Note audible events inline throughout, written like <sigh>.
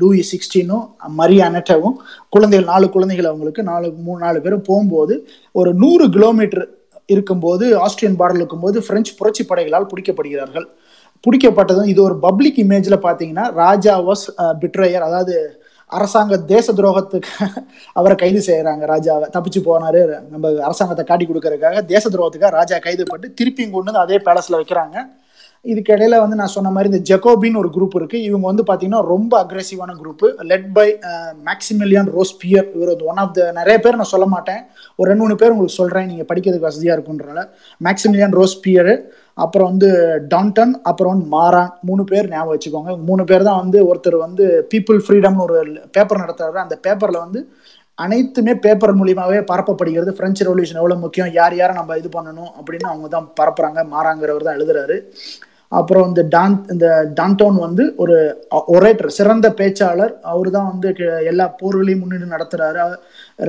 Louis சிக்ஸ்டீனும் மரி அனட்டாவும் குழந்தைகள் நாலு குழந்தைகள் அவங்களுக்கு நாலு மூணு நாலு பேரும் போகும்போது ஒரு நூறு கிலோமீட்டர் இருக்கும்போது ஆஸ்திரியன் பார்டர் இருக்கும்போது பிரெஞ்சு புரட்சி படைகளால் பிடிக்கப்படுகிறார்கள். பிடிக்கப்பட்டதும் இது ஒரு பப்ளிக் இமேஜில் பார்த்தீங்கன்னா ராஜா வாஸ் பிட்ரேயர் uh, அதாவது அரசாங்க தேச துரோகத்துக்கு <laughs> அவரை கைது செய்கிறாங்க ராஜாவை. தப்பிச்சு போனாரு நம்ம அரசாங்கத்தை காட்டி கொடுக்கறதுக்காக தேச துரோகத்துக்காக ராஜா கைது பட்டு திருப்பியும் கொண்டு வந்து அதே பேலஸில் வைக்கிறாங்க. இதுக்கிடையில வந்து நான் சொன்ன மாதிரி இந்த ஜெகோபின் ஒரு குரூப் இருக்கு. இவங்க வந்து பாத்தீங்கன்னா ரொம்ப அக்ரெசிவான group led by Maximilien Robespierre இவர் வந்து ஒன் ஆஃப் த நிறைய பேர் நான் சொல்ல மாட்டேன். ஒரு ரெண்டு மூணு பேர் உங்களுக்கு சொல்றேன். நீங்க படிக்கிறதுக்கு வசதியா இருக்குன்றனால. மேக்சிமிலியன் ரோஸ்பியர் அப்புறம் வந்து டான்டன் அப்புறம் வந்து மாரான் மூணு பேர் ஞாபகம் வச்சுக்கோங்க. மூணு பேர் தான் வந்து ஒருத்தர் வந்து பீப்புள் ஃப்ரீடம்னு ஒரு பேப்பர் நடத்துறாரு. அந்த பேப்பர்ல வந்து அனைத்துமே பேப்பர் மூலியமாகவே பரப்பப்படுகிறது. பிரெஞ்சு ரெவல்யூஷன் எவ்வளோ முக்கியம்? யார் யாரை நம்ம இது பண்ணணும்? அப்படின்னு அவங்க தான் பரப்புறாங்க. மாறாங்கிறவர் தான் எழுதுறாரு. அப்புறம் இந்த டான் இந்த டான்டோன் வந்து ஒரு ஒரேட்டர் சிறந்த பேச்சாளர். அவர் தான் வந்து எல்லா போர்களையும் முன்னிட்டு நடத்துறாரு.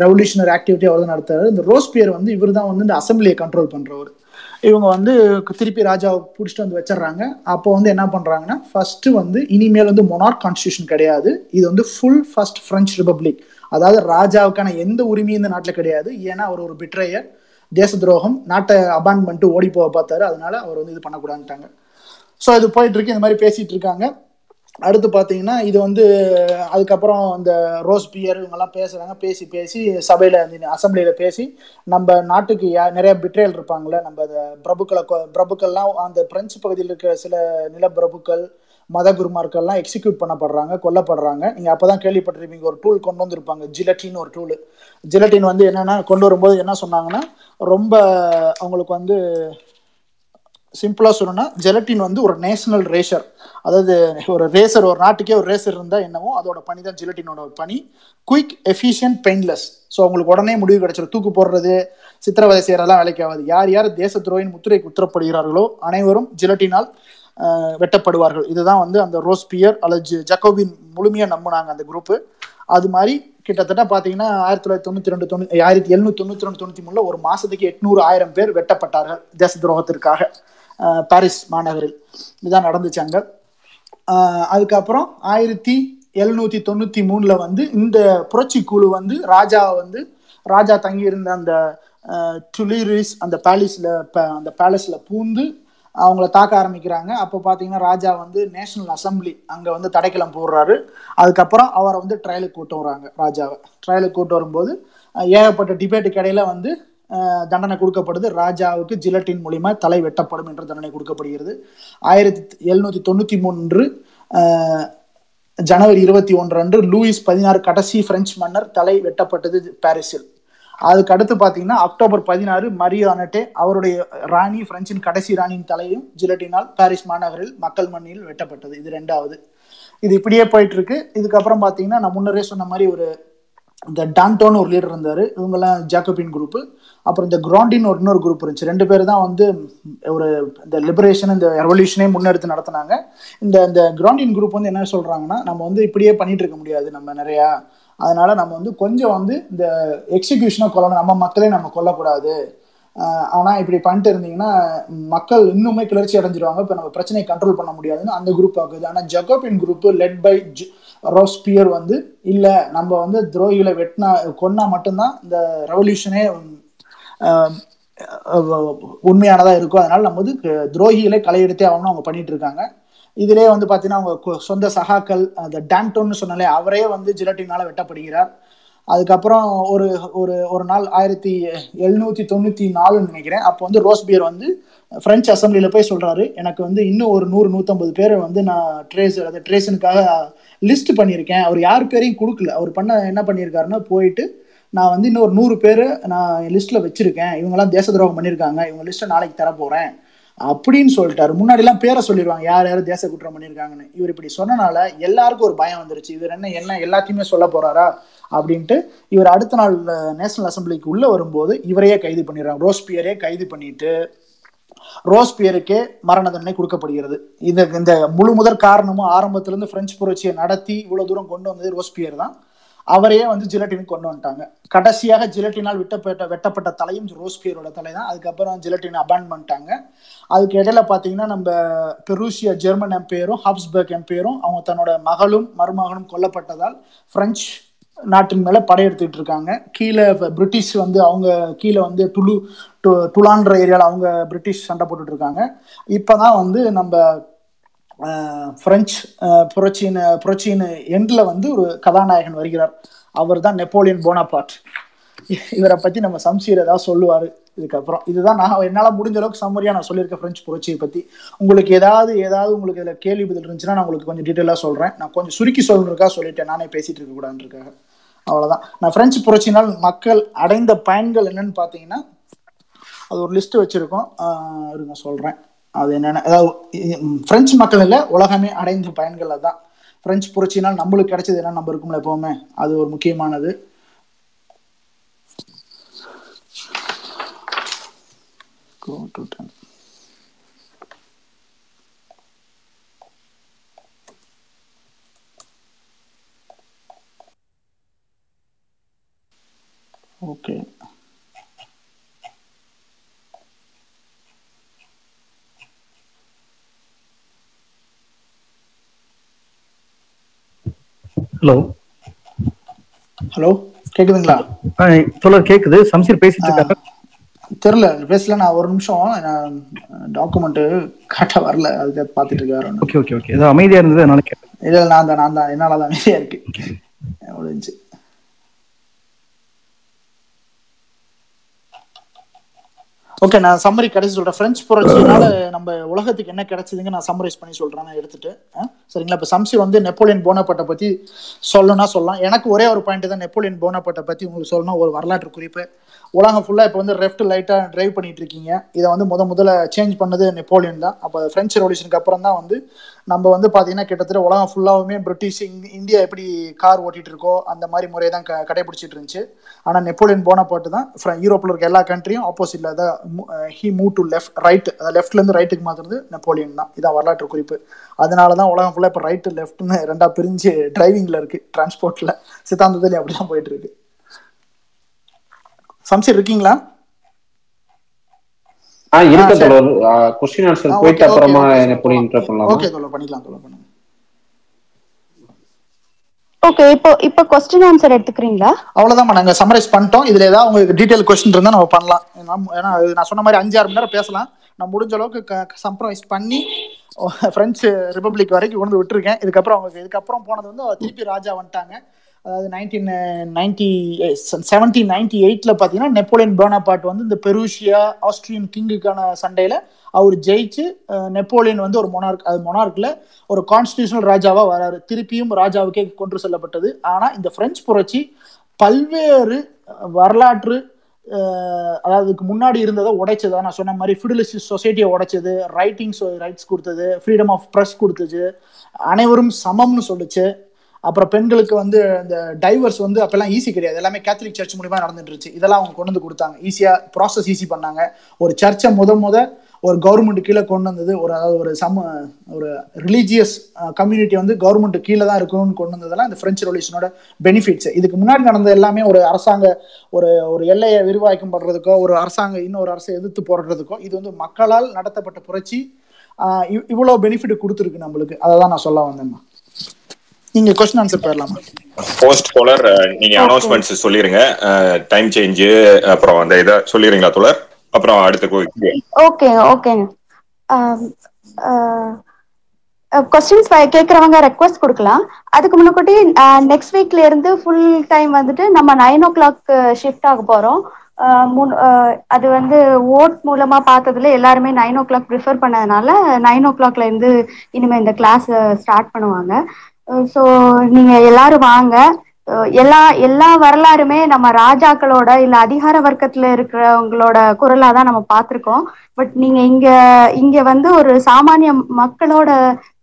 ரெவல்யூஷனரி ஆக்டிவிட்டி அவர் தான் நடத்துறாரு. இந்த ரோஸ்பியர் வந்து இவர் தான் வந்து இந்த அசம்பிளியை கண்ட்ரோல் பண்றவர். இவங்க வந்து திருப்பி ராஜாவை பிடிச்சிட்டு வந்து வச்சிடுறாங்க. அப்போ வந்து என்ன பண்றாங்கன்னா ஃபர்ஸ்ட் வந்து இனிமேல் வந்து மொனார்க் கான்ஸ்டியூஷன் கிடையாது. இது வந்து ஃபுல் ஃபர்ஸ்ட் பிரெஞ்சு ரிபப்ளிக் அதாவது ராஜாவுக்கான எந்த உரிமையும் இந்த நாட்டில் கிடையாது. ஏன்னா அவர் ஒரு பிட்ரேயர் தேச துரோகம் நாட்டை அபான் பண்ணிட்டு ஓடி போக பார்த்தாரு. அதனால அவர் வந்து இது பண்ணக்கூடாதுட்டாங்க ஸோ இது போயிட்டு இருக்கு இந்த மாதிரி பேசிட்டு இருக்காங்க அடுத்து பார்த்தீங்கன்னா இது வந்து அதுக்கப்புறம் இந்த ரோஸ் பியர் இவங்கெல்லாம் பேசுறாங்க. பேசி பேசி சபையில் அசம்பிளியில் பேசி நம்ம நாட்டுக்கு யா நிறைய பிட்ரேல் இருப்பாங்கல்ல நம்ம அதை பிரபுக்களை கொ- பிரபுக்கள்லாம் அந்த பிரெஞ்சு பகுதியில் இருக்கிற சில நில பிரபுக்கள் மத குருமார்கள்லாம் எக்ஸிக்யூட் பண்ணப்படுறாங்க கொல்லப்படுறாங்க. நீங்கள் அப்போ தான் கேள்விப்பட்டிருப்பீங்க ஒரு டூல் கொண்டு வந்திருப்பாங்க ஜிலட்டின்னு ஒரு டூல் ஜிலட்டின் வந்து என்னென்னா கொண்டு வரும்போது என்ன சொன்னாங்கன்னா ரொம்ப அவங்களுக்கு வந்து சிம்பிளாக சொல்லணும்னா ஜெலட்டின் வந்து ஒரு நேஷனல் ரேசர் அதாவது ஒரு ரேசர் ஒரு நாட்டுக்கே ஒரு ரேசர் இருந்தால் என்னவோ அதோட பணி தான் ஜெலட்டினோட ஒரு பணி. குயிக் எஃபிஷியன்ட் பெயின்லெஸ் ஸோ அவங்களுக்கு உடனே முடிவு கிடைச்சிடும் தூக்கு போடுறது சித்திரவதை செய்கிறதெல்லாம் வேலைக்கு ஆகாது. யார் யார் தேச துரோகின் முத்திரை உத்தரப்படுகிறார்களோ அனைவரும் ஜிலட்டினால் வெட்டப்படுவார்கள். இதுதான் வந்து அந்த ரோஸ்பியர் அல்லது ஜக்கோபின் முழுமையாக நம்பினாங்க அந்த குரூப்பு அது மாதிரி கிட்டத்தட்ட பார்த்தீங்கன்னா ஆயிரத்தி தொள்ளாயிரத்தி தொண்ணூற்றி ரெண்டு தொண்ணூ ஆயிரத்தி எழுநூத்தி தொண்ணூற்றி ரெண்டு தொண்ணூற்றி மூணில் ஒரு மாதத்துக்கு எட்நூறு ஆயிரம் பேர் வெட்டப்பட்டார்கள் தேச துரோகத்திற்காக. பாரிஸ் மாநகரில். இதுதான் நடந்துச்சு அங்கே. அதுக்கப்புறம் ஆயிரத்தி எழுநூத்தி தொண்ணூத்தி மூணுல வந்து இந்த புரட்சி குழு வந்து ராஜா வந்து ராஜா தங்கியிருந்த அந்த டுலிரிஸ் அந்த பேலஸ்ல அந்த பேலஸ்ல பூந்து அவங்கள தாக்க ஆரம்பிக்கிறாங்க. அப்போ பார்த்தீங்கன்னா ராஜா வந்து நேஷனல் அசம்பிளி அங்கே வந்து தடைக்கலம் போடுறாரு. அதுக்கப்புறம் அவரை வந்து ட்ரையலுக்கு கூட்டு வராங்க ராஜாவை. ட்ரையலுக்கு கூட்டு வரும்போது ஏகப்பட்ட டிபேட்டுக்கு இடையில வந்து தண்டனை கொடுக்கப்படுது. ராஜாவுக்கு ஜிலட்டின் மூலியமா தலை வெட்டப்படும் என்ற தண்டனை கொடுக்கப்படுகிறது. ஆயிரத்தி எழுநூத்தி தொண்ணூத்தி மூன்று ஜனவரி இருபத்தி ஒன்று அன்று லூயிஸ் பதினாறு கடைசி பிரெஞ்சு மன்னர் தலை வெட்டப்பட்டது பாரிஸில். அதுக்கு அடுத்து பார்த்தீங்கன்னா அக்டோபர் பதினாறு மரியோ அனட்டே அவருடைய ராணி பிரெஞ்சின் கடைசி ராணியின் தலையும் ஜிலட்டினால் பாரிஸ் மாநகரில் மக்கள் மண்ணில் வெட்டப்பட்டது. இது ரெண்டாவது. இது இப்படியே போயிட்டு இருக்கு. இதுக்கப்புறம் பார்த்தீங்கன்னா நான் முன்னரே சொன்ன மாதிரி ஒரு இந்த டான்டோன்னு ஒரு லீடர் இருந்தார். இவங்கெல்லாம் ஜாக்கோபின் குரூப்பு அப்புறம் இந்த கிராண்டின் ஒரு இன்னொரு குரூப் இருந்துச்சு. ரெண்டு பேர் தான் வந்து ஒரு இந்த லிபரேஷன் இந்த ரெவல்யூஷனே முன்னெடுத்து நடத்தினாங்க. இந்த இந்த கிராண்டின் குரூப் வந்து என்ன சொல்கிறாங்கன்னா நம்ம வந்து இப்படியே பண்ணிட்டு இருக்க முடியாது நம்ம நிறையா. அதனால நம்ம வந்து கொஞ்சம் வந்து இந்த எக்ஸிக்யூஷனை கொல்லணும். நம்ம மக்களே நம்ம கொல்லக்கூடாது. ஆனால் ஆனா இப்படி பண்ணிட்டு இருந்தீங்கன்னா மக்கள் இன்னுமே கிளர்ச்சி அடைஞ்சிருவாங்க. இப்போ நம்ம பிரச்சனையை கண்ட்ரோல் பண்ண முடியாதுன்னு அந்த குரூப் ஆகுது. ஆனா Jacobin group led by Robespierre வந்து இல்ல நம்ம வந்து துரோகிகளை வெட்டினா கொன்னா மட்டும்தான் இந்த ரெவல்யூஷனே உண்மையானதா இருக்கும் அதனால நம்ம வந்து துரோகிகளை களையெடுத்தே ஆகணும் அவங்க பண்ணிட்டு இருக்காங்க. இதிலே வந்து பார்த்தீங்கன்னா அவங்க சொந்த சகாக்கள் அந்த டான்டோன்னு சொன்னாலே அவரே வந்து ஜிலட்டினால வெட்டப்படுகிறார். அதுக்கப்புறம் ஒரு ஒரு ஒரு நாள் ஆயிரத்தி எழுநூத்தி தொண்ணூத்தி நாலுன்னு நினைக்கிறேன். அப்போ வந்து ரோஸ்பியர் வந்து பிரெஞ்சு அசம்பிளியில போய் சொல்றாரு. எனக்கு வந்து இன்னும் ஒரு நூறு நூத்தம்பது பேரை வந்து நான் ட்ரேஸ் அந்த ட்ரேஷனுக்காக லிஸ்ட் பண்ணியிருக்கேன். அவர் யார் பேரையும் கொடுக்கல. அவர் பண்ண என்ன பண்ணியிருக்காருன்னா போயிட்டு நான் வந்து இன்னும் ஒரு நூறு பேர் நான் லிஸ்ட்ல வச்சிருக்கேன். இவங்கெல்லாம் தேச துரோகம் பண்ணியிருக்காங்க. இவங்க லிஸ்ட்டை நாளைக்கு தர போறேன். அப்படின்னு சொல்லிட்டாரு. முன்னாடிலாம் பேரை சொல்லிடுவாங்க. யார் யார் தேச குற்றம் பண்ணியிருக்காங்கன்னு. இவர் இப்படி சொன்னனால எல்லாருக்கும் ஒரு பயம் வந்துருச்சு. இவர் என்ன என்ன எல்லாத்தையுமே சொல்ல போறாரா? அப்படின்ட்டு இவர் அடுத்த நாள் நேஷனல் அசம்பிளிக்கு உள்ள வரும்போது இவரையே கைது பண்ணிடுறாங்க. ரோஸ்பியரே கைது பண்ணிட்டு ரோஸ்பியருக்கே மரண தண்டனை கொடுக்கப்படுகிறது. இந்த இந்த முழு முதற் காரணமும் ஆரம்பத்திலிருந்து பிரெஞ்சு புரட்சியை நடத்தி இவ்வளவு தூரம் கொண்டு வந்தது ரோஸ்பியர் தான். அவரையே வந்து ஜிலட்டினுக்கு கொண்டு வந்துட்டாங்க. கடைசியாக ஜிலட்டினால் விட்டப்பட்ட வெட்டப்பட்ட தலையும் ரோஸ்பியரோட தலை தான். அதுக்கப்புறம் ஜிலட்டின் அபான் பண்ணிட்டாங்க. அதுக்கு இடையில பார்த்தீங்கன்னா நம்ம பெருசியா ஜெர்மன் எம்பையரும் ஹாப்ஸ்பர்க் எம்பையரும் அவங்க தன்னோட மகளும் மருமகனும் கொல்லப்பட்டதால் பிரெஞ்சு நாட்டின் மேல படையெடுத்துட்டு இருக்காங்க. கீழே பிரிட்டிஷ் வந்து அவங்க கீழே வந்து டுலு டு- டுலான்ற ஏரியாவில் அவங்க பிரிட்டிஷ் சண்டை போட்டுட்டு இருக்காங்க. இப்போதான் வந்து நம்ம பிரெஞ்சு புரட்சியின் புரட்சியின் எண்டில் வந்து ஒரு கதாநாயகன் வருகிறார். அவர் தான் நெப்போலியன் போனாபார்ட். <laughs> இவரை பத்தி நம்ம சம்சீர் ஏதாவது சொல்லுவாரு. இதுக்கப்புறம் இதுதான் நான் என்னால முடிஞ்ச அளவுக்கு சம்மரியா நான் சொல்லியிருக்கேன் பிரெஞ்சு புரட்சியை பத்தி. உங்களுக்கு ஏதாவது ஏதாவது உங்களுக்கு இதுல கேள்வி பதில் இருந்துச்சுன்னா நான் உங்களுக்கு கொஞ்சம் டீட்டெயிலாக சொல்றேன். நான் கொஞ்சம் சுருக்கி சொல்றதுக்காக சொல்லிட்டேன். நானே பேசிட்டு இருக்க கூடாதுன்றதுக்காக. அவ்வளவுதான். நான் பிரெஞ்சு புரட்சினால் மக்கள் அடைந்த பயன்கள் என்னன்னு பார்த்தீங்கன்னா அது ஒரு லிஸ்ட் வச்சிருக்கோம். இருங்க சொல்றேன். அது என்னென்ன அதாவது இ- பிரெஞ்சு மக்கள் இல்லை உலகமே அடைந்த பயன்கள் அதான். பிரெஞ்சு புரட்சினால் நம்மளுக்கு கிடைச்சது என்ன நம்ம இருக்கும்ல எப்பவுமே? அது ஒரு முக்கியமானது. Go to ten. Okay. Hello hello கேக்குதுங்களா? சொல்ல கேக்குது. சம்சீர் பேசிட்டு இருக்காங்க தெரியல பேசல நான் ஒரு நிமிஷம் நான் டாக்குமெண்ட் காட்ட வரல அதுக்கு பார்த்துட்டு இருக்காரு. ஓகே ஓகே ஓகே ஏதோ அமைதியா இருந்தது அதனால கேட்டேன். இல்ல நான் தான் நான் தான். என்னால தான் அமைதியா இருக்கு. முடிஞ்சு. ஓகே நான் சம்மரி கடைசி சொல்றேன். பிரெஞ்சு புரட்சினால <coughs> நம்ம உலகத்துக்கு என்ன கிடைச்சதுங்க நான் சம்மரைஸ் பண்ணி சொல்றேன் நான் எடுத்துட்டு? சரிங்களா? இப்போ சம்சி வந்து நெப்போலியன் போனப்பட்டை பத்தி சொல்லணும்னா சொல்லலாம். எனக்கு ஒரே ஒரு பாயிண்ட் தான் நெப்போலியன் போனப்பட்டை பத்தி உங்களுக்கு சொல்லணும் ஒரு வரலாற்று குறிப்பு உலகம் ஃபுல்லாக இப்போ வந்து லெஃப்ட் லைட்டாக டிரைவ் பண்ணிட்டு இருக்கீங்க. இதை வந்து முத முதல்ல சேஞ்ச் பண்ணது நெப்போலியன் தான். அப்போ ஃப்ரெஞ்சு ரெவல்யூஷனுக்கு அப்புறம் தான் வந்து நம்ம வந்து பார்த்தீங்கன்னா கிட்டத்தட்ட உலகம் ஃபுல்லாவுமே பிரிட்டிஷ் இந்~ இந்தியா எப்படி கார் ஓட்டிகிட்டு இருக்கோ அந்த மாதிரி முறையை தான் க கடைபிடிச்சிட்டு இருந்துச்சு. ஆனால் நெப்போலியன் போன போட்டு தான் யூரோப்பில் இருக்க எல்லா கண்ட்ரியும் ஆப்போசிட்ல அதான் he move to left right அதை லெஃப்ட்லேருந்து ரைட்டுக்கு மாற்றுறது நெப்போலியன் தான். இதான் வரலாற்று குறிப்பு. அதனால தான் உலகம் ஃபுல்லாக இப்போ ரைட்டு லெஃப்ட்னு ரெண்டாக பிரிஞ்சு டிரைவிங்கில் இருக்குது டிரான்ஸ்போர்ட்டில் சித்தாந்தத்தில் அப்படி தான் போயிட்டுருக்கு சம்சீர் இருக்கீங்களா? ஆ இருக்க கொஸ்டின் ஆன்சர் போயிட்டு அப்புறமா இன்டர் பண்ணலாமா? ஓகே தோழர் பண்ணிக்கலாம் தோழர் பண்ணுங்க ஓகே இப்போ இப்போ கொஸ்டின் ஆன்சர் எடுத்துக்கிறீங்களா? அவ்வளவுதான் நாங்க சம்மரைஸ் பண்ணிட்டோம். இதுல ஏதாவது உங்களுக்கு டீடைல் கொஸ்டின் இருந்தா நம்ம பண்ணலாம். ஏன்னா நான் சொன்ன மாதிரி அஞ்சு ஆறு மணி நேரம் பேசலாம். நான் முடிஞ்ச அளவுக்கு சம்ப்ரவைஸ் பண்ணி பிரெஞ்சு ரிப்பப்ளிக் வரைக்கும் கொண்டு விட்டுருக்கேன். இதுக்கப்புறம் அவங்க இதுக்கப்புறம் போனது வந்து அவர் திருப்பி ராஜா வந்துட்டாங்க. அதாவது நைன்டீன் நைன்டி செவன்டீன் நைன்டி எயிட்டில் பார்த்தீங்கன்னா நெப்போலியன் பேர்னாபாட் வந்து இந்த பெருஷியா ஆஸ்திரியன் கிங்குக்கான சண்டையில் அவர் ஜெயிச்சு நெப்போலியன் வந்து ஒரு மொனார்க் அது மொனார்க்கில் ஒரு கான்ஸ்டியூஷனல் ராஜாவாக வராரு. திருப்பியும் ராஜாவுக்கே கொண்டு செல்லப்பட்டது. ஆனால் இந்த பிரெஞ்சு புரட்சி பல்வேறு வரலாற்று அதாவது இதுக்கு முன்னாடி இருந்ததை உடைச்சது? நான் சொன்ன மாதிரி ஃபிடலிஸ்ட் சொசைட்டியை உடைச்சது ரைட்டிங்ஸ் ரைட்ஸ் கொடுத்தது ஃப்ரீடம் ஆஃப் ப்ரெஸ் கொடுத்துச்சு அனைவரும் சமம்னு சொல்லுச்சு. அப்புறம் பெண்களுக்கு வந்து இந்த டைவர்ஸ் வந்து அப்பெல்லாம் ஈஸி கிடையாது. எல்லாமே கேத்தலிக் சர்ச் மூலியமா நடந்துட்டு இருந்துச்சு. இதெல்லாம் அவங்க கொண்டு வந்து கொடுத்தாங்க. ஈஸியா ப்ராசஸ் ஈஸி பண்ணாங்க. ஒரு சர்ச்சை முத முத ஒரு கவர்மெண்ட் கீழே கொண்டு வந்தது ஒரு அதாவது ஒரு சம ஒரு ரிலீஜியஸ் கம்யூனிட்டி வந்து கவர்மெண்ட் கீழே தான் இருக்கணும்னு கொண்டு வந்ததெல்லாம் இந்த பிரெஞ்சு ரெவல்யூஷனோட பெனிஃபிட்ஸ் இதுக்கு முன்னாடி நடந்த எல்லாமே ஒரு அரசாங்க ஒரு ஒரு எல்லையை விரிவாக்கம் பண்றதுக்கோ ஒரு அரசாங்க இன்னொரு அரசை எதிர்த்து போடுறதுக்கோ இது வந்து மக்களால் நடத்தப்பட்ட புரட்சி இவ்வளோ இவ்- பெனிஃபிட் கொடுத்துருக்கு நம்மளுக்கு. அதை தான் நான் சொல்ல வந்தேன் நீங்க கொஸ்டின் ஆன்சர் போயிடலாமா போஸ்ட் தோழர் நீங்க அனௌன்ஸ்மெண்ட்ஸ் சொல்லிருங்க. டைம் சேஞ்ச் அப்புறம் அந்த இதை சொல்லிடுறீங்களா தோழர்? அப்புறம் அடுத்த கோ- ஓகே ஓகேங்க கொஸ்டின்ஸ் கேட்குறவங்க ரெக்வஸ்ட் கொடுக்கலாம். அதுக்கு முன்னாடி நெக்ஸ்ட் வீக்ல இருந்து ஃபுல் டைம் வந்துட்டு நம்ம நைன் ஓ கிளாக் ஷிஃப்ட் ஆக போகிறோம் அது வந்து ஓட் மூலமா பார்த்ததுல எல்லாருமே நைன் ஓ கிளாக் ப்ரிஃபர் பண்ணதுனால நைன் ஓ கிளாக்ல இருந்து இனிமே இந்த கிளாஸ் ஸ்டார்ட் பண்ணுவாங்க. ஸோ நீங்க எல்லாரும் வாங்க. எல்லா எல்லா வரலாறுமே நம்ம ராஜாக்களோட இல்ல அதிகார வர்க்கத்துல இருக்கிறவங்களோட குரலா தான் நம்ம பாத்திருக்கோம் பட் நீங்க இங்க இங்க வந்து ஒரு சாமானிய மக்களோட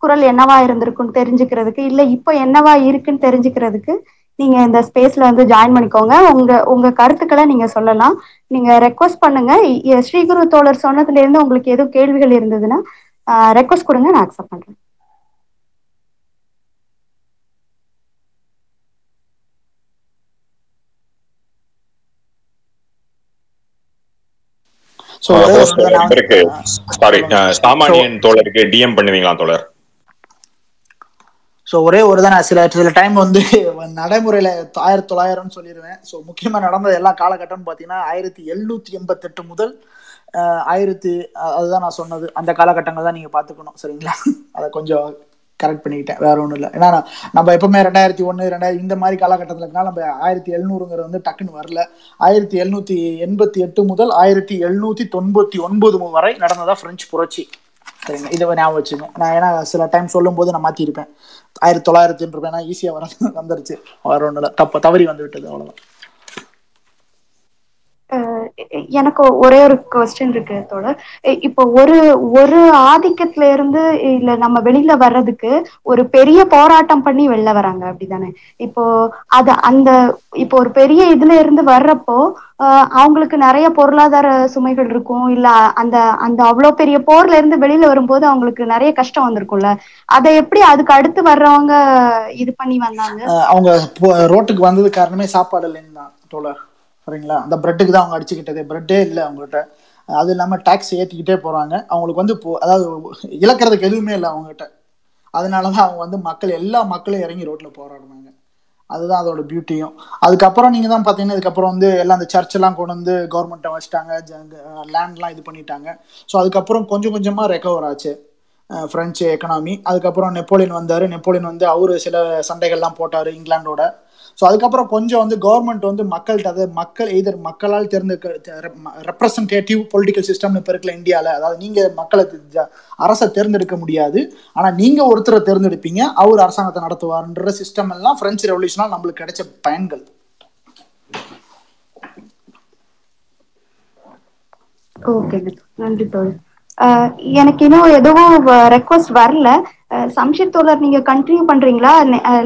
குரல் என்னவா இருந்திருக்குன்னு தெரிஞ்சுக்கிறதுக்கு இல்ல இப்போ என்னவா இருக்குன்னு தெரிஞ்சுக்கிறதுக்கு நீங்க இந்த ஸ்பேஸ்ல வந்து ஜாயின் பண்ணிக்கோங்க. உங்க உங்க கருத்துக்களை நீங்க சொல்லலாம். நீங்க ரெக்வஸ்ட் பண்ணுங்க. ஸ்ரீகுரு தோழர் சொன்னதுல இருந்து உங்களுக்கு எதுவும் கேள்விகள் இருந்ததுன்னா ரெக்வஸ்ட் கொடுங்க நான் அக்செப்ட் பண்றேன் ஸோ ஒரே ஒரு host நான் வந்து- இவருக்கு சாரி சாமானியன் தோழருக்கு டிஎம் பண்ணுவீங்களா தோழர்? ஸோ ஒரே ஒரு தான் சில சில டைம் வந்து <laughs> நடைமுறையில் ஆயிரத்தி தொள்ளாயிரம்னு சொல்லிடுவேன் ஸோ முக்கியமாக நடந்த எல்லா காலகட்டம்னு பார்த்தீங்கன்னா ஆயிரத்தி எழுநூற்றி எண்பத்தெட்டு முதல் ஆயிரத்தி அதுதான் நான் சொன்னது. அந்த காலகட்டங்கள் தான் நீங்கள் பார்த்துக்கணும் சரிங்களா? <laughs> அதை கொஞ்சம் கரெக்ட் பண்ணிக்கிட்டேன். வேற ஒன்றும் இல்லை. ஏன்னா நம்ம எப்பவுமே ரெண்டாயிரத்தி ஒன்று ரெண்டாயிரம் இந்த மாதிரி காலகட்டத்தில் இருக்கனால நம்ம ஆயிரத்தி எழுநூறுங்கிறது வந்து டக்குன்னு வரல. ஆயிரத்தி எழுநூற்றி எண்பத்தி எட்டு முதல் ஆயிரத்தி எழுநூற்றி தொண்ணூற்றி ஒன்பது வரை நடந்ததா பிரெஞ்சு புரட்சி. சரிங்க. இதை ஞாபகம் வச்சுங்க நான் ஏன்னா சில டைம் சொல்லும்போது நான் மாத்திருப்பேன். ஆயிரத்தி தொள்ளாயிரத்தி இருப்பேன் ஈஸியாக வர வந்துருச்சு. வேற ஒன்றும் இல்லை. தப்பு தவறி வந்து விட்டது அவ்வளோதான் அஹ் எ- எனக்கு ஒரே ஒரு கொஸ்டின் இருக்கு தோழர். இப்போ ஒரு ஒரு ஆதிக்கத்துல இருந்து இல்ல நம்ம வெளியில வர்றதுக்கு ஒரு பெரிய போராட்டம் பண்ணி வெளில வராங்க அப்படிதானே? இப்போ அது அந்த இப்போ ஒரு பெரிய இதுல இருந்து வர்றப்போ அஹ் அவங்களுக்கு நிறைய பொருளாதார சுமைகள் இருக்கும் இல்ல அந்த அந்த அவ்வளவு பெரிய போர்ல இருந்து வெளியில வரும்போது அவங்களுக்கு நிறைய கஷ்டம் வந்திருக்கும்ல. அதை எப்படி அதுக்கு அடுத்து வர்றவங்க இது பண்ணி வந்தாங்க? அவங்க ரோட்டுக்கு வந்தது காரணமே சாப்பாடு இல்லைன்னு தான் தோழர். சரிங்களா? அந்த பிரெட்டுக்கு தான் அவங்க அடிச்சுக்கிட்டது. பிரெட்டே இல்லை அவங்ககிட்ட. அது இல்லாமல் டேக்ஸ் ஏற்றிக்கிட்டே போகிறாங்க அவங்களுக்கு வந்து போ அதாவது இழக்கிறதுக்கு எதுவுமே இல்லை அவங்ககிட்ட. அதனால தான் அவங்க வந்து மக்கள் எல்லா மக்களும் இறங்கி ரோட்டில் போராடுவாங்க அதுதான் அதோட பியூட்டியும் அதுக்கப்புறம் நீங்கள் தான் பார்த்தீங்கன்னா இதுக்கப்புறம் வந்து எல்லாம் அந்த சர்ச்செல்லாம் கொண்டு வந்து கவர்மெண்ட்டை வச்சுட்டாங்க. லேண்ட்லாம் இது பண்ணிட்டாங்க. ஸோ அதுக்கப்புறம் கொஞ்சம் கொஞ்சமாக ரெக்கவர் ஆச்சு. ஃப்ரெஞ்சு எக்கனாமி அதுக்கப்புறம் நெப்போலியன் வந்தார். நெப்போலியன் வந்து அவர் சில சண்டைகள்லாம் போட்டார் இங்கிலாண்டோட ஸோ அதுக்கப்புறம் கொஞ்சம் வந்து கவர்மெண்ட் வந்து மக்கள்கிட்ட அதாவது மக்கள் எய்தர் மக்களால் தேர்ந்தெடுக்க ரெப்ரசன்டேட்டிவ் பொலிட்டிக்கல் சிஸ்டம்னு இப்போ இருக்கல இந்தியாவில் அதாவது நீங்கள் மக்களை அரசை தேர்ந்தெடுக்க முடியாது. ஆனால் நீங்கள் ஒருத்தரை தேர்ந்தெடுப்பீங்க அவர் அரசாங்கத்தை நடத்துவார்ன்ற சிஸ்டம் எல்லாம் பிரெஞ்சு ரெவல்யூஷனால் நம்மளுக்கு கிடைச்ச பயன்கள். ஓகேங்க நன்றி தோழர் எனக்கு இன்னும் எதுவும் ரெக்வஸ்ட் வரல. அஹ் சம்ஷித் தோழர் நீங்க கண்டினியூ பண்றீங்களா?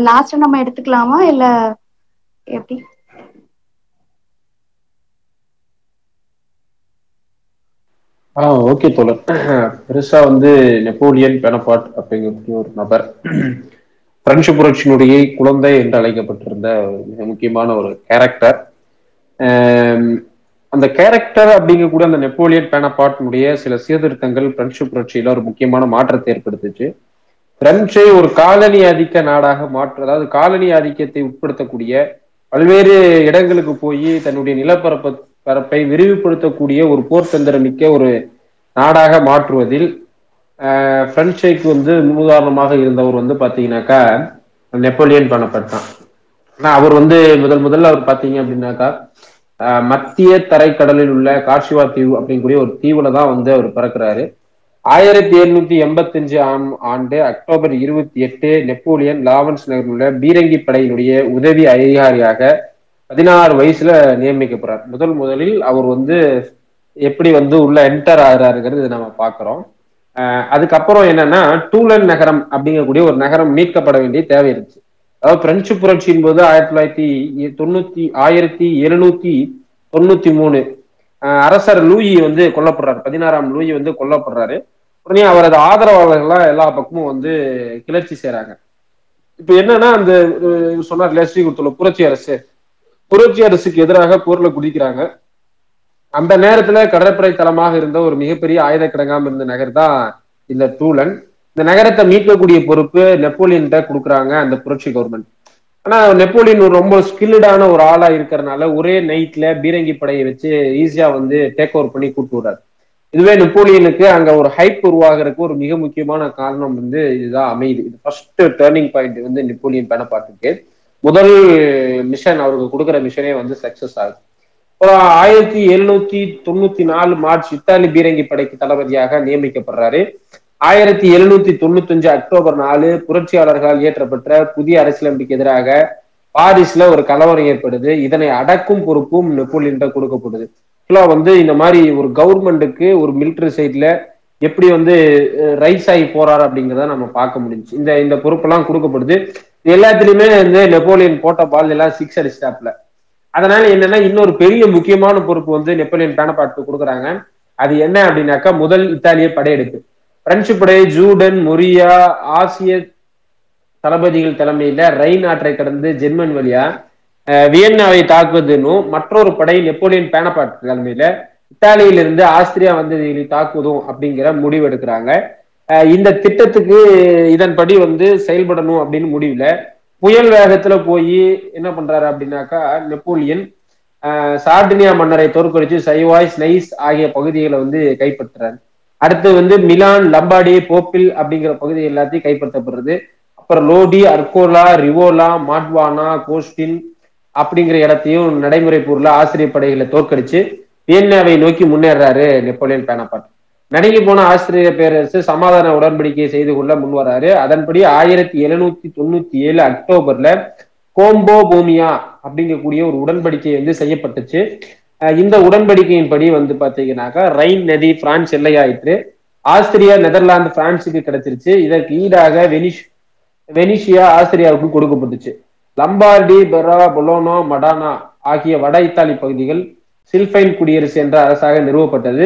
லாஸ்ட் நம்ம எடுத்துக்கலாமா? இல்ல எப்படி ஆ ஓகே தோழர் பெருசா வந்து நெப்போலியன் பெனபாட் அப்படிங்கக்கூடிய ஒரு நபர் பிரெஞ்சு புரட்சியினுடைய குழந்தை என்று அழைக்கப்பட்டிருந்த மிக முக்கியமான ஒரு கேரக்டர் அந்த கேரக்டர் அப்படிங்கக்கூடிய அந்த நெப்போலியன் பேனபாட்டினுடைய சில சீர்திருத்தங்கள் பிரெஞ்சு புரட்சியில ஒரு முக்கியமான மாற்றத்தை ஏற்படுத்துச்சு. பிரெஞ்சை ஒரு காலனி ஆதிக்க நாடாக மாற்று அதாவது காலனி ஆதிக்கத்தை உட்படுத்தக்கூடிய பல்வேறு இடங்களுக்கு போய் தன்னுடைய நிலப்பரப்பு பரப்பை விரிவுபடுத்தக்கூடிய ஒரு போர் தந்திரமிக்க ஒரு நாடாக மாற்றுவதில் ஆஹ் பிரெஞ்சைக்கு வந்து முன்னுதாரணமாக இருந்தவர் வந்து பாத்தீங்கன்னாக்கா நெப்போலியன் பண்ணப்பட்டான் ஆனா அவர் வந்து முதல் முதல்ல அவர் பாத்தீங்க அப்படின்னாக்கா ஆஹ் மத்திய தரைக்கடலில் உள்ள கார்ஷிவா தீவு அப்படிங்கக்கூடிய ஒரு தீவுல தான் வந்து அவர் பிறக்கிறாரு. ஆயிரத்தி எழுநூத்தி எண்பத்தஞ்சு ஆம் ஆண்டு அக்டோபர் இருபத்தி எட்டு நெப்போலியன் லாவன்ஸ் நகரில் உள்ள பீரங்கி படையினுடைய உதவி அதிகாரியாக பதினாறு வயசுல நியமிக்கப்படுறார். முதல் முதலில் அவர் வந்து எப்படி வந்து உள்ள என்டர் ஆகிறாருங்கிறது நம்ம பார்க்கிறோம். அதுக்கப்புறம் என்னன்னா டூலன் நகரம் அப்படிங்கக்கூடிய ஒரு நகரம் மீட்கப்பட வேண்டிய தேவை இருந்துச்சு. அதாவது பிரெஞ்சு புரட்சியின் போது ஆயிரத்தி தொள்ளாயிரத்தி தொண்ணூத்தி ஆயிரத்தி எழுநூத்தி தொண்ணூத்தி மூணு அரசர் லூயி வந்து கொல்லப்படுறாரு. பதினாறாம் லூயி வந்து கொல்லப்படுறாரு. உடனே அவரது ஆதரவாளர்கள்லாம் எல்லா பக்கமும் வந்து கிளர்ச்சி செய்யறாங்க இப்ப என்னன்னா அந்த சொன்னார் லேஸ்ரீ கொடுத்துள்ள புரட்சி அரசு. புரட்சி அரசுக்கு எதிராக போர்ல குதிக்கிறாங்க. அந்த நேரத்துல கடற்படை தளமாக இருந்த ஒரு மிகப்பெரிய ஆயுத கிடங்காம இருந்த நகர் தான் இந்த டூலன் இந்த நகரத்தை மீட்கக்கூடிய பொறுப்பு நெப்போலியன்கிட்ட கொடுக்குறாங்க அந்த புரட்சி கவர்மெண்ட். ஆனா நெப்போலியன் ஒரு ரொம்ப ஸ்கில்டான ஒரு ஆளா இருக்கிறனால ஒரே நைட்ல பீரங்கி படையை வச்சு ஈஸியா வந்து டேக் ஓவர் பண்ணி கூட்டு விடுறாரு இதுவே நெப்போலியனுக்கு அங்க ஒரு ஹைப் உருவாகிறதுக்கு ஒரு மிக முக்கியமான காரணம் வந்து இதுதான் அமையுது இது ஃபர்ஸ்ட் டேர்னிங் பாயிண்ட் வந்து நெப்போலியன் பேனப்பாட்டுக்கு முதல் மிஷன் அவருக்கு கொடுக்குற மிஷனே வந்து சக்சஸ் ஆகுது. அப்புறம் ஆயிரத்தி எழுநூத்தி தொண்ணூத்தி நாலு மார்ச் இத்தாலி பீரங்கி படைக்கு தளபதியாக நியமிக்கப்படுறாரு. ஆயிரத்தி எழுநூத்தி தொண்ணூத்தி அஞ்சு அக்டோபர் நாலு புரட்சியாளர்களால் இயற்றப்பட்ட புதிய அரசியலமைப்புக்கு எதிராக பாரிஸ்ல ஒரு கலவரம் ஏற்படுது. இதனை அடக்கும் பொறுப்பும் நெப்போலியன் கொடுக்கப்படுது. ஃபுல்லாக வந்து இந்த மாதிரி ஒரு கவர்மெண்ட்டுக்கு ஒரு மிலிட்ரி சைட்ல எப்படி வந்து ரைஸ் ஆகி போறாரு அப்படிங்கிறத நம்ம பார்க்க முடிஞ்சு இந்த இந்த பொறுப்பெல்லாம் கொடுக்கப்படுது. எல்லாத்துலயுமே வந்து நெப்போலியன் போட்ட பால் எல்லாம் சிக்ஸ் அடிச்சிட்டாப்ல அதனால என்னன்னா இன்னொரு பெரிய முக்கியமான பொறுப்பு வந்து நெப்போலியன் பேனபாட்டுக்கு கொடுக்குறாங்க. அது என்ன அப்படின்னாக்கா முதல் இத்தாலிய படையெடுப்பு. பிரெஞ்சு படை ஜூடன் மொரியா ஆசிய தளபதிகள் தலைமையில ரைன் ஆற்றை கடந்து ஜெர்மன் வழியா வியன்னாவை தாக்குவதுன்னு மற்றொரு படை நெப்போலியன் பேனப்பாட் தலைமையில இத்தாலியிலிருந்து ஆஸ்திரியா வந்ததிகளை தாக்குவதும் அப்படிங்கிற முடிவு எடுக்கிறாங்க. இந்த திட்டத்துக்கு இதன்படி வந்து செயல்படணும் அப்படின்னு முடிவுல புயல் வேகத்துல போய் என்ன பண்றாரு அப்படின்னாக்கா நெப்போலியன் சார்டினியா மன்னரை தோற்கடிச்சு சைவாய்ஸ் நைஸ் ஆகிய பகுதிகளை வந்து கைப்பற்றுறாரு. அடுத்து வந்து மிலான் லம்பாடி போப்பில் அப்படிங்கிற பகுதி எல்லாத்தையும் கைப்பற்றப்படுறது. அப்புறம் லோடி அர்கோலா ரிவோலா மாட்வானா கோஸ்டின் அப்படிங்கிற இடத்தையும் நடைமுறை போர்ல ஆசிரியர் படைகளை தோற்கடிச்சு வியன்னாவை நோக்கி முன்னேறாரு நெப்போலியன் பேனப்பாட் நடுங்கி போன ஆஸ்திரேலிய பேரரசு சமாதான உடன்படிக்கையை செய்து கொள்ள முன்வராரு. அதன்படி ஆயிரத்தி எழுநூத்தி தொண்ணூத்தி ஏழு அக்டோபர்ல கோம்போ பூமியா அப்படிங்கக்கூடிய ஒரு உடன்படிக்கை வந்து செய்யப்பட்டுச்சு. இந்த உடன்படிக்கையின்படி வந்து பாத்தீங்கன்னாக்கா ரைன் நதி பிரான்ஸ் எல்லையாயிற்று. ஆஸ்திரியா நெதர்லாந்து பிரான்சுக்கு கிடைச்சிருச்சு. இதற்கு ஈடாக வெனிஷ் வெனிஷியா ஆஸ்திரியாவுக்கு கொடுக்கப்பட்டுச்சு. லம்பார்டி பெரா பொலோனோ மடானா ஆகிய வட இத்தாலி பகுதிகள் சில்பைன் குடியரசு என்ற அரசாக நிறுவப்பட்டது.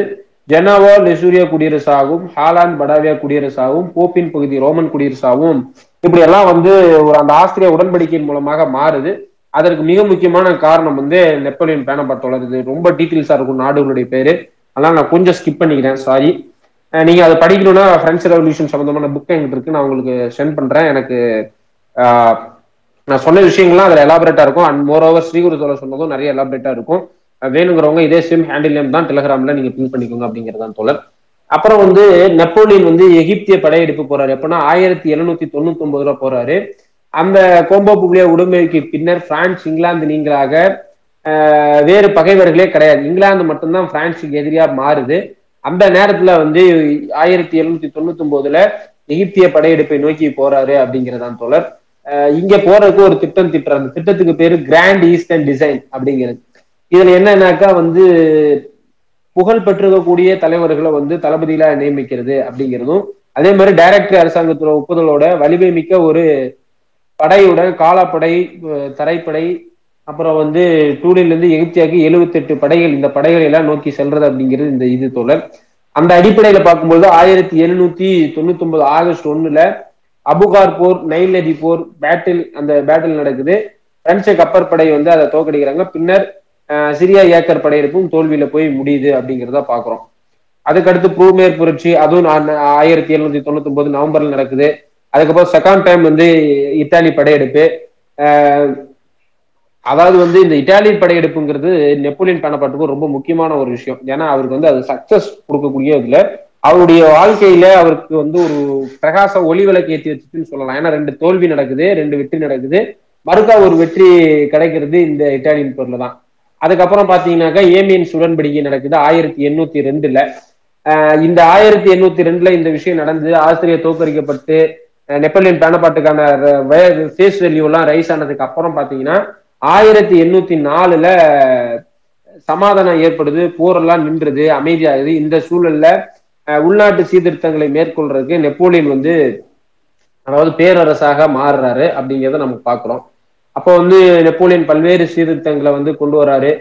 ஜெனவா லெசூரியா குடியரசாகவும் ஹாலாந்து படாவியா குடியரசாகவும் போப்பின் பகுதி ரோமன் குடியரசாகவும் இப்படி எல்லாம் வந்து ஒரு அந்த ஆஸ்திரியா உடன்படிக்கையின் மூலமாக மாறுது. அதற்கு மிக முக்கியமான காரணம் வந்து நெப்போலியன் பேனபாட் தொடருது. ரொம்ப டீட்டெயில்ஸா இருக்கும் நாடுகளுடைய பேரு. அதனால நான் கொஞ்சம் ஸ்கிப் பண்ணிக்கிறேன். சாரி நீங்க அதை படிக்கணும்னா பிரெஞ்சு ரெவல்யூஷன் சம்பந்தமான புக் எங்கிட்ட இருக்கு. நான் உங்களுக்கு சென்ட் பண்றேன். எனக்கு நான் சொன்ன விஷயங்கள்லாம் அதில் எலாபரேட்டா இருக்கும். அண்ட் மோர் ஓவர் ஸ்ரீகுரு தோழர் சொன்னதும் நிறைய எலாபரேட்டா இருக்கும். வேணுங்கிறவங்க இதே சிம் ஹேண்டில் நேம் தான் டெலகிராம்ல நீங்க பின் பண்ணிக்கோங்க அப்படிங்கறதான் தோழர். அப்புறம் வந்து நெப்போலியன் வந்து எகிப்திய படையெடுப்பு போறாரு. எப்படின்னா ஆயிரத்தி எழுநூத்தி தொண்ணூத்தி ஒன்பதுல போறாரு. அந்த கோம்போ புக்லியா உடமைக்கு பின்னர் பிரான்ஸ் இங்கிலாந்து நீங்களாக வேறு பகைவர்களே கிடையாது. இங்கிலாந்து மட்டும்தான் பிரான்ஸுக்கு எதிரியா மாறுது. அந்த நேரத்துல வந்து ஆயிரத்தி எழுநூத்தி தொண்ணூத்தி ஒன்பதுல எகிப்திய படையெடுப்பை நோக்கி போறாரு அப்படிங்கிறதான் தோழர். இங்க போறதுக்கு ஒரு திட்டம் திட்டுறாங்க அந்த திட்டத்துக்கு பேரு கிராண்ட் ஈஸ்டர்ன் டிசைன் அப்படிங்கிறது. இதுல என்னன்னாக்கா வந்து புகழ் பெற்றிருக்கக்கூடிய தலைவர்களை வந்து தளபதிகளா நியமிக்கிறது அப்படிங்கிறதும் அதே மாதிரி டைரக்டர் அரசாங்கத்தோட ஒப்புதலோட வலிமை மிக்க ஒரு படையுடன் காலாப்படை தரைப்படை அப்புறம் வந்து டூலில இருந்து எகிப்தியாக்கு 78 படைகள் இந்த படைகளை எல்லாம் நோக்கி செல்றது அப்படிங்கிறது இந்த இது தொடர் அந்த அடிப்படையில பார்க்கும்போது ஆயிரத்தி எழுநூத்தி தொண்ணூத்தி ஒன்பது ஆகஸ்ட் ஒண்ணுல அபுகார் போர் நைல் நதி போர் பேட்டில் அந்த பேட்டில் நடக்குது. பிரெஞ்சு கப்பற்படை வந்து அதை தோக்கடிக்கிறாங்க பின்னர் சிரியா ஏக்கர் படையெடுப்பும் தோல்வியில போய் முடியுது அப்படிங்கிறத பாக்குறோம். அதுக்கடுத்து ப்ரூமேர் புரட்சி அதுவும் நான் ஆயிரத்தி எழுநூத்தி தொண்ணூத்தி ஒன்பது நவம்பர்ல நடக்குது. அதுக்கப்புறம் செகண்ட் டைம் வந்து இத்தாலி படையெடுப்பு அதாவது வந்து இந்த இத்தாலி படையெடுப்புங்கிறது நெப்போலியன் பேனபாட்டுக்கு ரொம்ப முக்கியமான ஒரு விஷயம். ஏன்னா அவருக்கு வந்து அது சக்சஸ் கொடுக்கக்கூடிய இதுல அவருடைய வாழ்க்கையில அவருக்கு வந்து ஒரு பிரகாச ஒளி விளக்கு ஏற்றி வச்சுன்னு சொல்லலாம். ஏன்னா ரெண்டு தோல்வி நடக்குது ரெண்டு வெற்றி நடக்குது. மறுக்கா ஒரு வெற்றி கிடைக்கிறது இந்த இட்டாலியன் பொருள் தான் அதுக்கப்புறம் பாத்தீங்கன்னாக்கா ஏமியன்ஸ் உடன்படிக்கை நடக்குது ஆயிரத்தி எண்ணூத்தி ரெண்டுல. இந்த ஆயிரத்தி எண்ணூத்தி ரெண்டுல இந்த விஷயம் நடந்து ஆஸ்திரியா தோக்கரிக்கப்பட்டு அஹ் நெப்போலியன் பேனபாட்டுக்கான ஃபேஸ் வேல்யூ எல்லாம் ரைஸ் ஆனதுக்கு அப்புறம் பாத்தீங்கன்னா ஆயிரத்தி எண்ணூத்தி நாலுல சமாதானம் ஏற்படுது போரெல்லாம் நின்றுது அமைதியாகுது. இந்த சூழல்ல உள்நாட்டு சீர்திருத்தங்களை மேற்கொள்றதுக்கு நெப்போலியன் வந்து அதாவது பேரரசாக மாறுறாரு அப்படிங்கிறத நம்ம பார்க்குறோம். அப்போ வந்து நெப்போலியன் பல்வேறு சீர்திருத்தங்களை வந்து கொண்டு வராரு.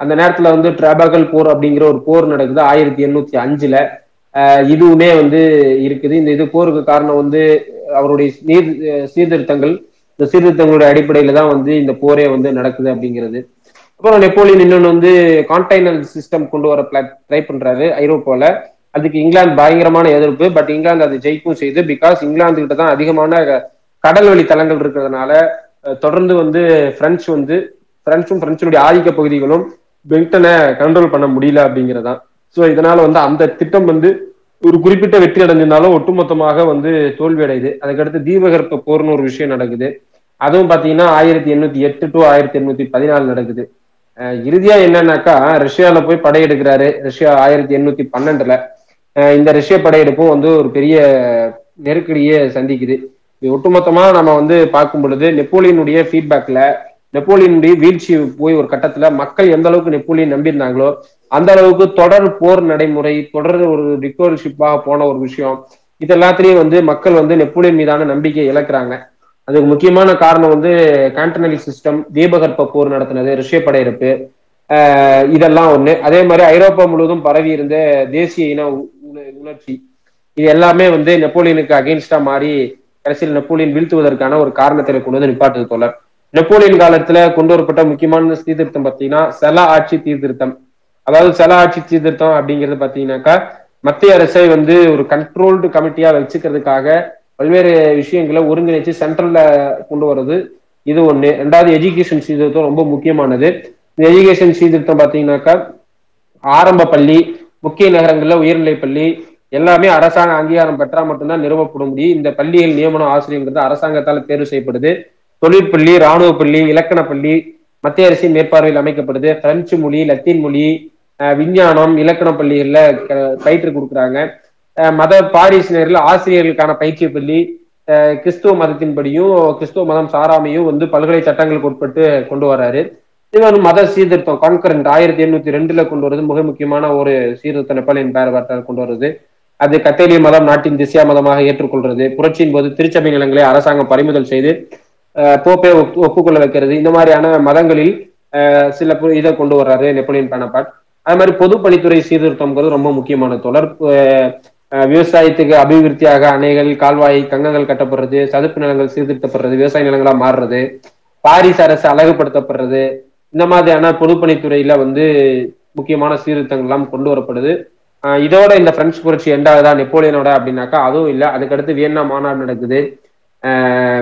அந்த நேரத்துல வந்து டிராபகல் போர் அப்படிங்கிற ஒரு போர் நடக்குது ஆயிரத்தி எண்ணூத்தி அஞ்சுல. இதுவுமே வந்து இருக்குது. இந்த இது போருக்கு காரணம் வந்து அவருடைய நீர் சீர்திருத்தங்கள் இந்த சீர்திருத்தங்களுடைய அடிப்படையில தான் வந்து இந்த போரே வந்து நடக்குது அப்படிங்கிறது. அப்புறம் நெப்போலியன் இன்னொன்று வந்து கான்டைனல் சிஸ்டம் கொண்டு வர ட்ரை பண்றாரு ஐரோப்பாவில் அதுக்கு இங்கிலாந்து பயங்கரமான எதிர்ப்பு பட் இங்கிலாந்து அதை ஜெயிக்கும் செய்து பிகாஸ் இங்கிலாந்து கிட்ட தான் அதிகமான கடல் வழி தளங்கள் இருக்கிறதுனால தொடர்ந்து வந்து பிரெஞ்சு வந்து பிரெஞ்சும் பிரெஞ்சுடைய ஆதிக்க பகுதிகளும் பிரிட்டனை கண்ட்ரோல் பண்ண முடியல அப்படிங்கிறதான் ஸோ இதனால வந்து அந்த திட்டம் வந்து ஒரு குறிப்பிட்ட வெற்றி அடைஞ்சிருந்தாலும் ஒட்டுமொத்தமாக வந்து தோல்வி அடையுது அதுக்கடுத்து தீபகற்ப போர்னு ஒரு விஷயம் நடக்குது. அதுவும் பாத்தீங்கன்னா ஆயிரத்தி எண்ணூத்தி எட்டு டு ஆயிரத்தி எண்ணூத்தி பதினாலு நடக்குது. இறுதியா என்னன்னாக்கா ரஷ்யால போய் படையெடுக்கிறாரு. ரஷ்யா ஆயிரத்தி எண்ணூத்தி பன்னெண்டுல. இந்த ரஷ்ய படையெடுப்பும் வந்து ஒரு பெரிய நெருக்கடியை சந்திக்குது. இது ஒட்டுமொத்தமா நம்ம வந்து பார்க்கும் பொழுது நெப்போலியனுடைய ஃபீட்பேக்ல நெப்போலியனுடைய வீழ்ச்சி போய் ஒரு கட்டத்துல மக்கள் எந்த அளவுக்கு நெப்போலியன் நம்பியிருந்தாங்களோ அந்த அளவுக்கு தொடர் போர் நடைமுறை தொடர் ஒரு டிக்டோர்ஷிப்பாக போன ஒரு விஷயம் இது எல்லாத்திலையும் வந்து மக்கள் வந்து நெப்போலியன் மீதான நம்பிக்கை இழக்கிறாங்க. அதுக்கு முக்கியமான காரணம் வந்து கான்டினல் சிஸ்டம் தீபகற்ப போர் நடத்தினது ரஷ்ய படையெடுப்பு. இதெல்லாம் ஒண்ணு. அதே மாதிரி ஐரோப்பா முழுவதும் பரவி இருந்த தேசிய இன உணர்ச்சி இது எல்லாமே வந்து நெப்போலியனுக்கு அகெயின்ஸ்டா மாறி கடைசியில் நெப்போலியன் வீழ்த்துவதற்கான ஒரு காரணத்தை கொண்டு வந்து நிப்பாட்டுது தோழர். நெப்போலியன் காலத்துல கொண்டு வரப்பட்ட முக்கியமான சீர்திருத்தம் பார்த்தீங்கன்னா செல ஆட்சி சீர்திருத்தம். அதாவது செல ஆட்சி சீர்திருத்தம் அப்படிங்கிறது பாத்தீங்கன்னாக்கா மத்திய அரசை வந்து ஒரு கண்ட்ரோல்டு கமிட்டியா வச்சுக்கிறதுக்காக பல்வேறு விஷயங்களை ஒருங்கிணைச்சு சென்ட்ரல்ல கொண்டு வர்றது இது ஒண்ணு. ரெண்டாவது எஜுகேஷன் சீர்திருத்தம் ரொம்ப முக்கியமானது. இந்த எஜுகேஷன் சீர்திருத்தம் பாத்தீங்கன்னாக்கா ஆரம்ப பள்ளி முக்கிய நகரங்களில் உயர்நிலை பள்ளி எல்லாமே அரசாங்க அங்கீகாரம் பெற்றால் மட்டும்தான் நிறுவப்பட முடியும் இந்த பள்ளிகள் நியமனம் ஆசிரியங்கிறது அரசாங்கத்தால் தேர்வு செய்யப்படுது. தொழிற்பள்ளி இராணுவ பள்ளி இலக்கண பள்ளி மத்திய அரசின் மேற்பார்வையில் அமைக்கப்படுது. பிரெஞ்சு மொழி லத்தீன் மொழி விஞ்ஞானம் இலக்கண பள்ளிகளில் பயிற்று கொடுக்குறாங்க. மத பாரிசினர்கள் ஆசிரியர்களுக்கான பயிற்சி பள்ளி கிறிஸ்துவ மதத்தின்படியும் கிறிஸ்துவ மதம் சாராமையும் வந்து பல்கலை சட்டங்களுக்கு உட்பட்டு கொண்டு வர்றாரு இன்னொரு மத சீர்திருத்தம் கான்கரண்ட் ஆயிரத்தி எண்ணூத்தி ரெண்டுல கொண்டு வருது. மிக முக்கியமான ஒரு சீர்திருத்த நெப்போலியன் பேரவாட்டால் கொண்டு வருது. அது கத்தேலிய மதம் நாட்டின் திசையா மதமாக ஏற்றுக்கொள்றது புரட்சியின் போது திருச்சபை நிலங்களை அரசாங்கம் பறிமுதல் செய்து போப்பே ஒப்புக்கொள்ள வைக்கிறது. இந்த மாதிரியான மதங்களில் சில இதை கொண்டு வர்றாரு நெப்போலியன் பேனபாட். அது மாதிரி பொதுப்பணித்துறை சீர்திருத்தம்ங்கிறது ரொம்ப முக்கியமான தொடர். விவசாயத்துக்கு அபிவிருத்தியாக அணைகள் கால்வாய் கங்கங்கள் கட்டப்படுறது சதுப்பு நிலங்கள் சீர்திருத்தப்படுறது விவசாய நிலங்களா மாறுறது பாரிஸ் அரசு அழகுபடுத்தப்படுறது இந்த மாதிரியான பொதுப்பணித்துறையில வந்து முக்கியமான சீர்திருத்தங்கள் எல்லாம் கொண்டு வரப்படுது. இதோட இந்த பிரெஞ்சு புரட்சி எண்டாவதா நெப்போலியனோட அப்படின்னாக்கா அதுவும் இல்லை. அதுக்கடுத்து வியன்னா மாநாடு நடக்குது.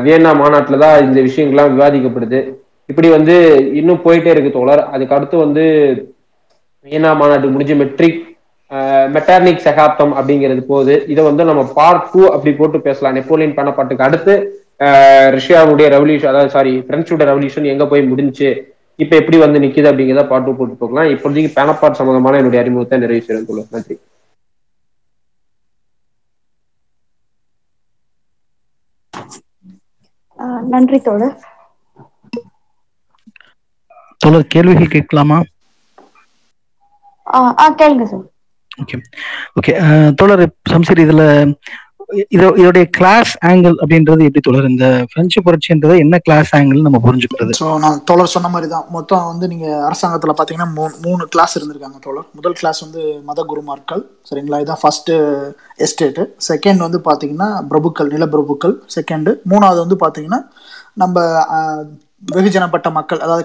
வியன்னா மாநாட்டில் தான் இந்த விஷயங்கள்லாம் விவாதிக்கப்படுது. இப்படி வந்து இன்னும் போயிட்டே இருக்கு தோழர். அதுக்கு அடுத்து வந்து வியன்னா மாநாட்டு முடிஞ்ச மெட்ரிக் மெட்டார்னிக் சகாப்தம் அப்படிங்கிறது போகுது. இதை வந்து நம்ம பார்ட் டூ அப்படி போட்டு பேசலாம். நெப்போலியன் பண்ணப்பாட்டுக்கு அடுத்து ரஷ்யாவுடைய ரெவல்யூஷன் அதாவது சாரி பிரெஞ்சோட ரெவல்யூஷன் எங்க போய் முடிஞ்சு இப்ப எப்படி வந்து நிக்குது அப்படிங்கிறத பாட்டு போட்டு போகலாம் இப்போதைக்கு பேனப்பாட் சம்பந்தமான என்னுடைய அறிமுகத்தை நிறைவு தோழர். நன்றி. நன்றி தோழர். தோழர் கேள்விகள் கேட்கலாமா? கேளுங்க சார். ஓகே ஓகே தோழர் சம்சரி இதுல இதோ இதோடைய கிளாஸ் ஆங்கிள் அப்படின்றது எப்படி தொடர் இந்த பிரெஞ்சு புரட்சின்றது என்ன கிளாஸ் ஆங்கிள் நம்ம புரிஞ்சுக்கிறது. ஸோ நான் தோழர் சொன்ன மாதிரி தான் மொத்தம் வந்து நீங்க அரசாங்கத்துல பாத்தீங்கன்னா மூணு மூணு கிளாஸ் இருந்திருக்காங்க தோழர். முதல் கிளாஸ் வந்து மத குருமார்கள் சரிங்களா? இதுதான் ஃபர்ஸ்ட் எஸ்டேட்டு செகண்ட் வந்து பாத்தீங்கன்னா பிரபுக்கள் நிலப்பிரபுக்கள் செகண்ட் மூணாவது வந்து பாத்தீங்கன்னா நம்ம வெகுஜனப்பட்ட மக்கள் அதாவது